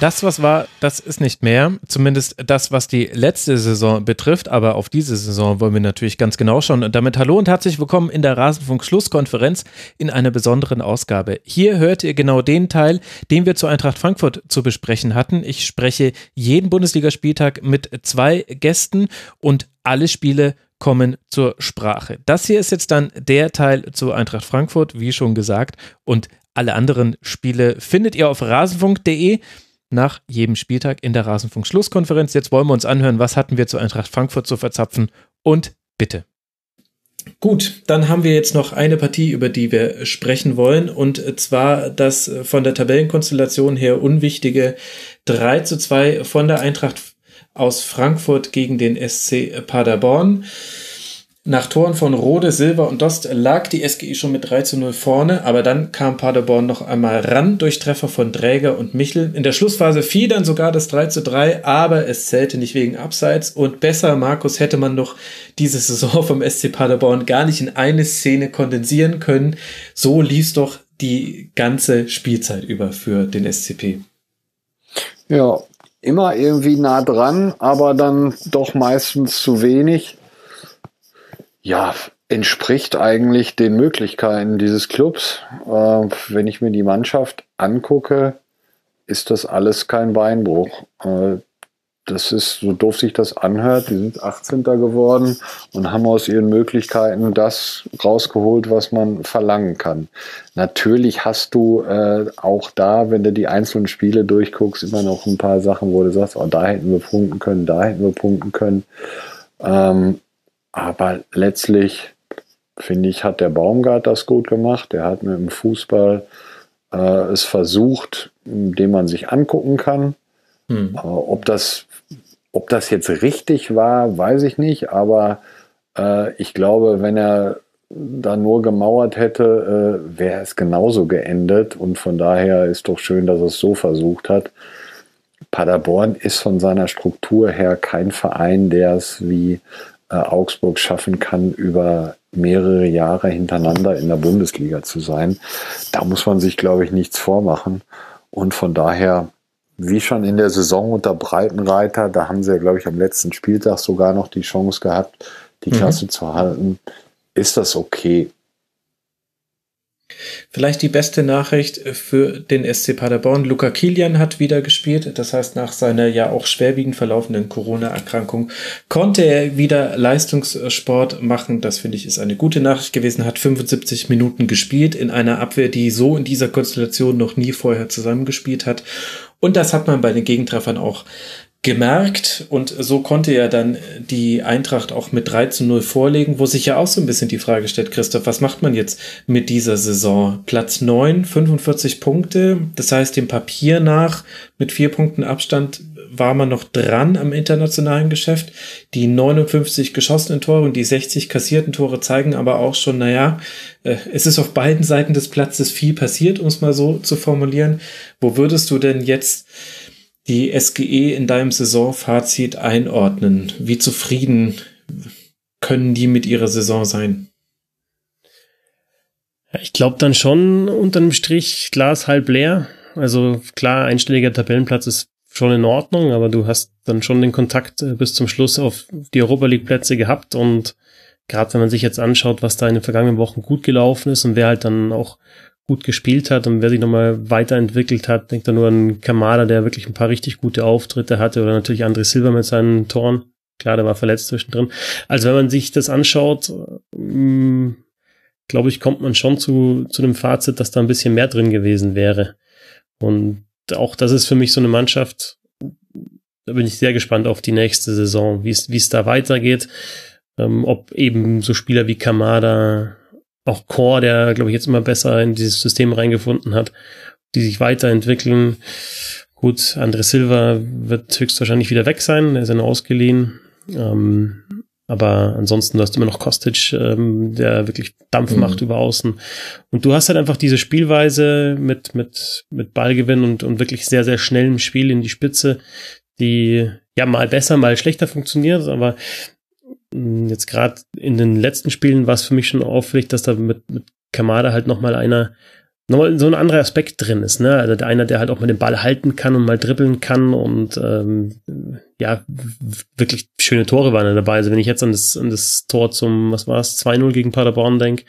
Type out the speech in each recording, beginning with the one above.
Das, was war, das ist nicht mehr. Zumindest das, was die letzte Saison betrifft. Aber auf diese Saison wollen wir natürlich ganz genau schauen. Und damit hallo und herzlich willkommen in der Rasenfunk-Schlusskonferenz in einer besonderen Ausgabe. Hier hört ihr genau den Teil, den wir zu Eintracht Frankfurt zu besprechen hatten. Ich spreche jeden Bundesligaspieltag mit zwei Gästen und alle Spiele kommen zur Sprache. Das hier ist jetzt dann der Teil zu Eintracht Frankfurt, wie schon gesagt. Und alle anderen Spiele findet ihr auf rasenfunk.de nach jedem Spieltag in der Rasenfunk-Schlusskonferenz. Jetzt wollen wir uns anhören, was hatten wir zu Eintracht Frankfurt zu verzapfen und bitte. Gut, dann haben wir jetzt noch eine Partie, über die wir sprechen wollen, und zwar das von der Tabellenkonstellation her unwichtige 3 zu 2 von der Eintracht aus Frankfurt gegen den SC Paderborn. Nach Toren von Rode, Silber und Dost lag die SGI schon mit 3 zu 0 vorne, aber dann kam Paderborn noch einmal ran durch Treffer von Dräger und Michel. In der Schlussphase fiel dann sogar das 3 zu 3, aber es zählte nicht wegen Abseits und besser, Markus, hätte man doch diese Saison vom SC Paderborn gar nicht in eine Szene kondensieren können. So lief doch die ganze Spielzeit über für den SCP. Ja, immer irgendwie nah dran, aber dann doch meistens zu wenig ja, entspricht eigentlich den Möglichkeiten dieses Clubs. Äh, wenn ich mir die Mannschaft angucke, ist das alles kein Beinbruch. Äh, das ist, so doof sich das anhört, die sind 18. geworden und haben aus ihren Möglichkeiten das rausgeholt, was man verlangen kann. Natürlich hast du äh, auch da, wenn du die einzelnen Spiele durchguckst, immer noch ein paar Sachen, wo du sagst, oh, da hätten wir punkten können, da hätten wir punkten können. Ähm, aber letztlich, finde ich, hat der Baumgart das gut gemacht. Der hat mit dem Fußball äh, es versucht, den man sich angucken kann. Hm. Äh, ob, das, ob das jetzt richtig war, weiß ich nicht. Aber äh, ich glaube, wenn er da nur gemauert hätte, äh, wäre es genauso geendet. Und von daher ist doch schön, dass er es so versucht hat. Paderborn ist von seiner Struktur her kein Verein, der es wie äh, Augsburg schaffen kann, über mehrere Jahre hintereinander in der Bundesliga zu sein. Da muss man sich, glaube ich, nichts vormachen. Und von daher, wie schon in der Saison unter Breitenreiter, da haben sie ja, glaube ich, am letzten Spieltag sogar noch die Chance gehabt, die mhm. Klasse zu halten, ist das okay. Vielleicht die beste Nachricht für den SC Paderborn. Luca Kilian hat wieder gespielt. Das heißt, nach seiner ja auch schwerwiegend verlaufenden Corona-Erkrankung konnte er wieder Leistungssport machen. Das finde ich ist eine gute Nachricht gewesen. Hat 75 Minuten gespielt in einer Abwehr, die so in dieser Konstellation noch nie vorher zusammengespielt hat. Und das hat man bei den Gegentreffern auch gemerkt und so konnte ja dann die Eintracht auch mit 3 zu 0 vorlegen, wo sich ja auch so ein bisschen die Frage stellt, Christoph, was macht man jetzt mit dieser Saison? Platz 9, 45 Punkte, das heißt dem Papier nach mit vier Punkten Abstand war man noch dran am internationalen Geschäft. Die 59 geschossenen Tore und die 60 kassierten Tore zeigen aber auch schon, naja, äh, es ist auf beiden Seiten des Platzes viel passiert, um es mal so zu formulieren. Wo würdest du denn jetzt die SGE in deinem Saisonfazit einordnen? Wie zufrieden können die mit ihrer Saison sein? Ich glaube dann schon unterm Strich Glas halb leer. Also klar, einstelliger Tabellenplatz ist schon in Ordnung, aber du hast dann schon den Kontakt äh, bis zum Schluss auf die Europa League Plätze gehabt und gerade wenn man sich jetzt anschaut, was da in den vergangenen Wochen gut gelaufen ist und wer halt dann auch gut gespielt hat und wer sich nochmal weiterentwickelt hat, denkt da nur an Kamada, der wirklich ein paar richtig gute Auftritte hatte oder natürlich André Silva mit seinen Toren. Klar, der war verletzt zwischendrin. Also wenn man sich das anschaut, mm, glaube ich, kommt man schon zu, zu dem Fazit, dass da ein bisschen mehr drin gewesen wäre. Und auch das ist für mich so eine Mannschaft, da bin ich sehr gespannt auf die nächste Saison, wie es, wie es da weitergeht. Ähm, ob eben so Spieler wie Kamada, auch Core, der, glaube ich, jetzt immer besser in dieses System reingefunden hat, die sich weiterentwickeln. Gut, André Silva wird höchstwahrscheinlich wieder weg sein, er ist ja nur ausgeliehen. Ähm, Aber ansonsten, du hast immer noch Kostic, ähm, der wirklich Dampf mhm. macht über außen. Und du hast halt einfach diese Spielweise mit, mit, mit Ballgewinn und, und wirklich sehr, sehr schnellem Spiel in die Spitze, die ja mal besser, mal schlechter funktioniert. Aber jetzt gerade in den letzten Spielen war es für mich schon auffällig, dass da mit, mit Kamada halt nochmal einer nochmal so ein anderer Aspekt drin ist, ne? Also der einer, der halt auch mal den Ball halten kann und mal dribbeln kann und ähm, ja, wirklich schöne Tore waren da dabei. Also wenn ich jetzt an das, an das Tor zum, was war es, 2-0 gegen Paderborn denke,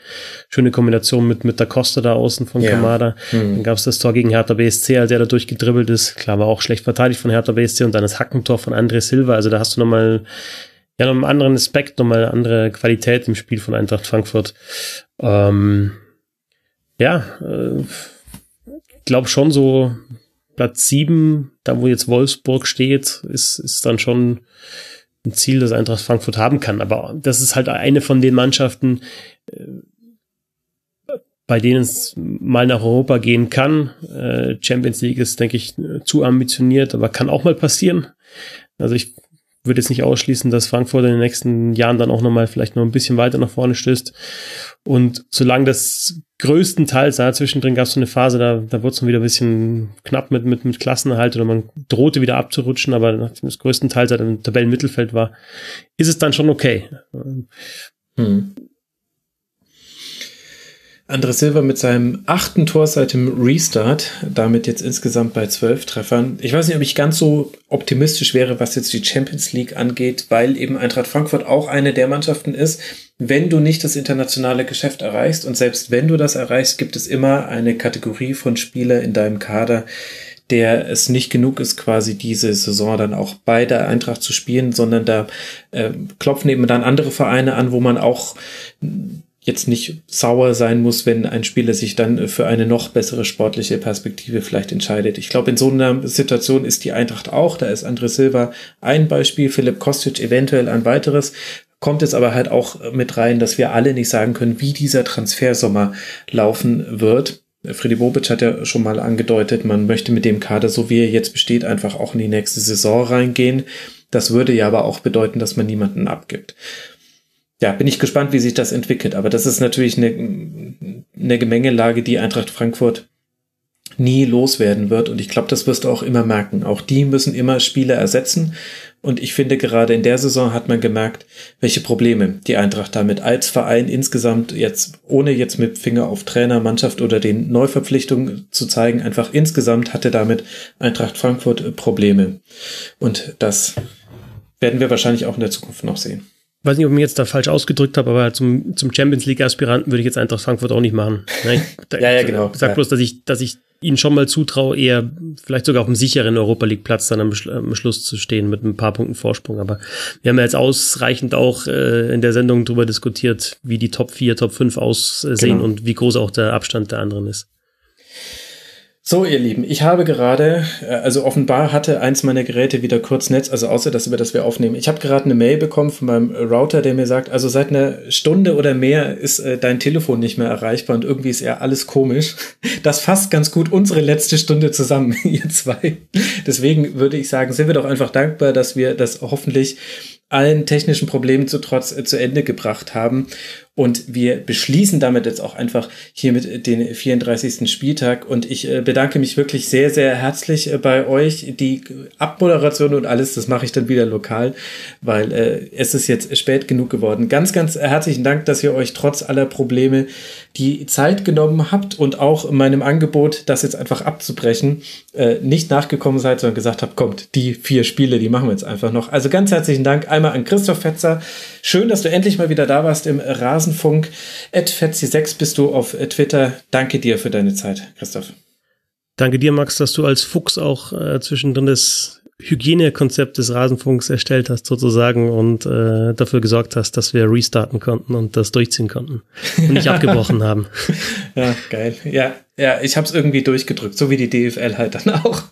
schöne Kombination mit, mit der Costa da außen von ja. Kamada. Mhm. Dann gab es das Tor gegen Hertha BSC, als er da durchgedribbelt ist. Klar, war auch schlecht verteidigt von Hertha BSC und dann das Hackentor von André Silva. Also da hast du nochmal ja, noch einen anderen Aspekt, nochmal eine andere Qualität im Spiel von Eintracht Frankfurt. Ähm, ja, äh, glaube schon so Platz sieben, da wo jetzt Wolfsburg steht, ist, ist dann schon ein Ziel, das Eintracht Frankfurt haben kann. Aber das ist halt eine von den Mannschaften, äh, bei denen es mal nach Europa gehen kann. Äh, Champions League ist, denke ich, zu ambitioniert, aber kann auch mal passieren. Also ich würde jetzt nicht ausschließen, dass Frankfurt in den nächsten Jahren dann auch nochmal vielleicht noch ein bisschen weiter nach vorne stößt. Und solange das größtenteils, ja, zwischendrin gab es so eine Phase, da, da wurde es wieder ein bisschen knapp mit, mit, mit Klassenerhalt oder man drohte wieder abzurutschen, aber nachdem es größtenteils halt im Tabellenmittelfeld war, ist es dann schon okay. Hm. André Silva mit seinem achten Tor seit dem Restart, damit jetzt insgesamt bei zwölf Treffern. Ich weiß nicht, ob ich ganz so optimistisch wäre, was jetzt die Champions League angeht, weil eben Eintracht Frankfurt auch eine der Mannschaften ist. Wenn du nicht das internationale Geschäft erreichst und selbst wenn du das erreichst, gibt es immer eine Kategorie von Spieler in deinem Kader, der es nicht genug ist, quasi diese Saison dann auch bei der Eintracht zu spielen, sondern da äh, klopfen eben dann andere Vereine an, wo man auch jetzt nicht sauer sein muss, wenn ein Spieler sich dann für eine noch bessere sportliche Perspektive vielleicht entscheidet. Ich glaube, in so einer Situation ist die Eintracht auch. Da ist André Silva ein Beispiel, Philipp Kostic eventuell ein weiteres. Kommt jetzt aber halt auch mit rein, dass wir alle nicht sagen können, wie dieser Transfersommer laufen wird. Freddy Bobic hat ja schon mal angedeutet, man möchte mit dem Kader, so wie er jetzt besteht, einfach auch in die nächste Saison reingehen. Das würde ja aber auch bedeuten, dass man niemanden abgibt ja, bin ich gespannt, wie sich das entwickelt. Aber das ist natürlich eine, eine Gemengelage, die Eintracht Frankfurt nie loswerden wird. Und ich glaube, das wirst du auch immer merken. Auch die müssen immer Spieler ersetzen. Und ich finde, gerade in der Saison hat man gemerkt, welche Probleme die Eintracht damit als Verein insgesamt jetzt, ohne jetzt mit Finger auf Trainer, Mannschaft oder den Neuverpflichtungen zu zeigen, einfach insgesamt hatte damit Eintracht Frankfurt Probleme. Und das werden wir wahrscheinlich auch in der Zukunft noch sehen weiß nicht, ob ich mich jetzt da falsch ausgedrückt habe, aber zum, zum Champions League Aspiranten würde ich jetzt Eintracht Frankfurt auch nicht machen. Nein, ja, ja, genau. Ich sag ja. bloß, dass ich, dass ich ihnen schon mal zutraue, eher vielleicht sogar auf einem sicheren Europa League Platz dann am, am, Schluss zu stehen mit ein paar Punkten Vorsprung. Aber wir haben ja jetzt ausreichend auch äh, in der Sendung darüber diskutiert, wie die Top 4, Top 5 aussehen genau. und wie groß auch der Abstand der anderen ist. So, ihr Lieben, ich habe gerade, äh, also offenbar hatte eins meiner Geräte wieder kurz Netz, also außer das, über das wir aufnehmen. Ich habe gerade eine Mail bekommen von meinem Router, der mir sagt, also seit einer Stunde oder mehr ist äh, dein Telefon nicht mehr erreichbar und irgendwie ist eher alles komisch. Das fasst ganz gut unsere letzte Stunde zusammen, ihr zwei. Deswegen würde ich sagen, sind wir doch einfach dankbar, dass wir das hoffentlich allen technischen Problemen zu trotz äh, zu Ende gebracht haben. Und wir beschließen damit jetzt auch einfach hiermit den 34. Spieltag. Und ich äh, bedanke mich wirklich sehr, sehr herzlich äh, bei euch. Die Abmoderation und alles, das mache ich dann wieder lokal, weil äh, es ist jetzt spät genug geworden. Ganz, ganz herzlichen Dank, dass ihr euch trotz aller Probleme die Zeit genommen habt und auch meinem Angebot, das jetzt einfach abzubrechen, äh, nicht nachgekommen seid, sondern gesagt habt, kommt, die vier Spiele, die machen wir jetzt einfach noch. Also ganz herzlichen Dank einmal an Christoph Fetzer. Schön, dass du endlich mal wieder da warst im Rasenfunk. Fetzi6 bist du auf Twitter. Danke dir für deine Zeit, Christoph. Danke dir, Max, dass du als Fuchs auch äh, zwischendrin das Hygienekonzept des Rasenfunks erstellt hast sozusagen und äh, dafür gesorgt hast, dass wir restarten konnten und das durchziehen konnten und nicht abgebrochen haben. Ja, geil. Ja, ja, ich habe es irgendwie durchgedrückt, so wie die DFL halt dann auch.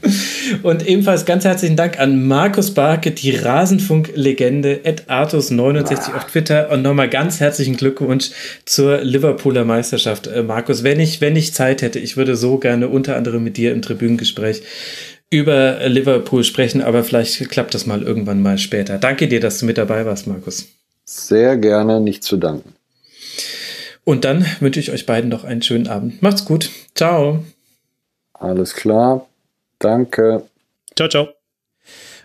und ebenfalls ganz herzlichen Dank an Markus Barke, die Rasenfunk-Legende, Artus69 auf Twitter und nochmal ganz herzlichen Glückwunsch zur Liverpooler Meisterschaft. Äh, Markus, wenn ich, wenn ich Zeit hätte, ich würde so gerne unter anderem mit dir im Tribünengespräch über Liverpool sprechen, aber vielleicht klappt das mal irgendwann mal später. Danke dir, dass du mit dabei warst, Markus. Sehr gerne, nicht zu danken. Und dann wünsche ich euch beiden noch einen schönen Abend. Macht's gut. Ciao. Alles klar. Danke. Ciao, ciao.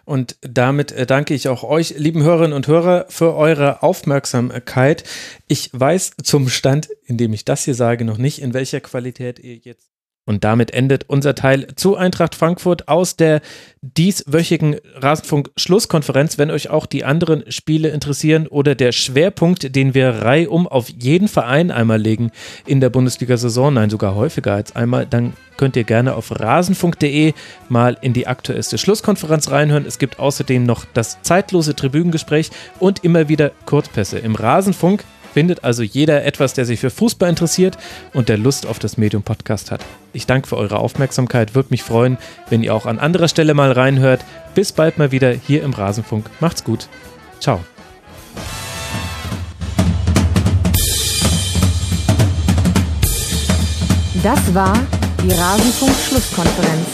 Und damit äh, danke ich auch euch, lieben Hörerinnen und Hörer, für eure Aufmerksamkeit. Ich weiß zum Stand, in dem ich das hier sage, noch nicht, in welcher Qualität ihr jetzt und damit endet unser Teil zu Eintracht Frankfurt aus der dieswöchigen Rasenfunk-Schlusskonferenz. Wenn euch auch die anderen Spiele interessieren oder der Schwerpunkt, den wir reihum auf jeden Verein einmal legen in der Bundesliga-Saison, nein, sogar häufiger als einmal, dann könnt ihr gerne auf rasenfunk.de mal in die aktuellste Schlusskonferenz reinhören. Es gibt außerdem noch das zeitlose Tribünengespräch und immer wieder Kurzpässe im Rasenfunk findet also jeder etwas, der sich für Fußball interessiert und der Lust auf das Medium Podcast hat. Ich danke für eure Aufmerksamkeit, würde mich freuen, wenn ihr auch an anderer Stelle mal reinhört. Bis bald mal wieder hier im Rasenfunk. Macht's gut. Ciao. Das war die Rasenfunk-Schlusskonferenz.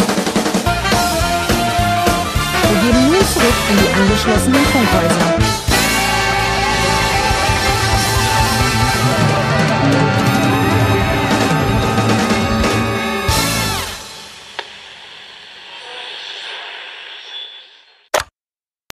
Wir geben nun zurück in die angeschlossenen Funkhäuser.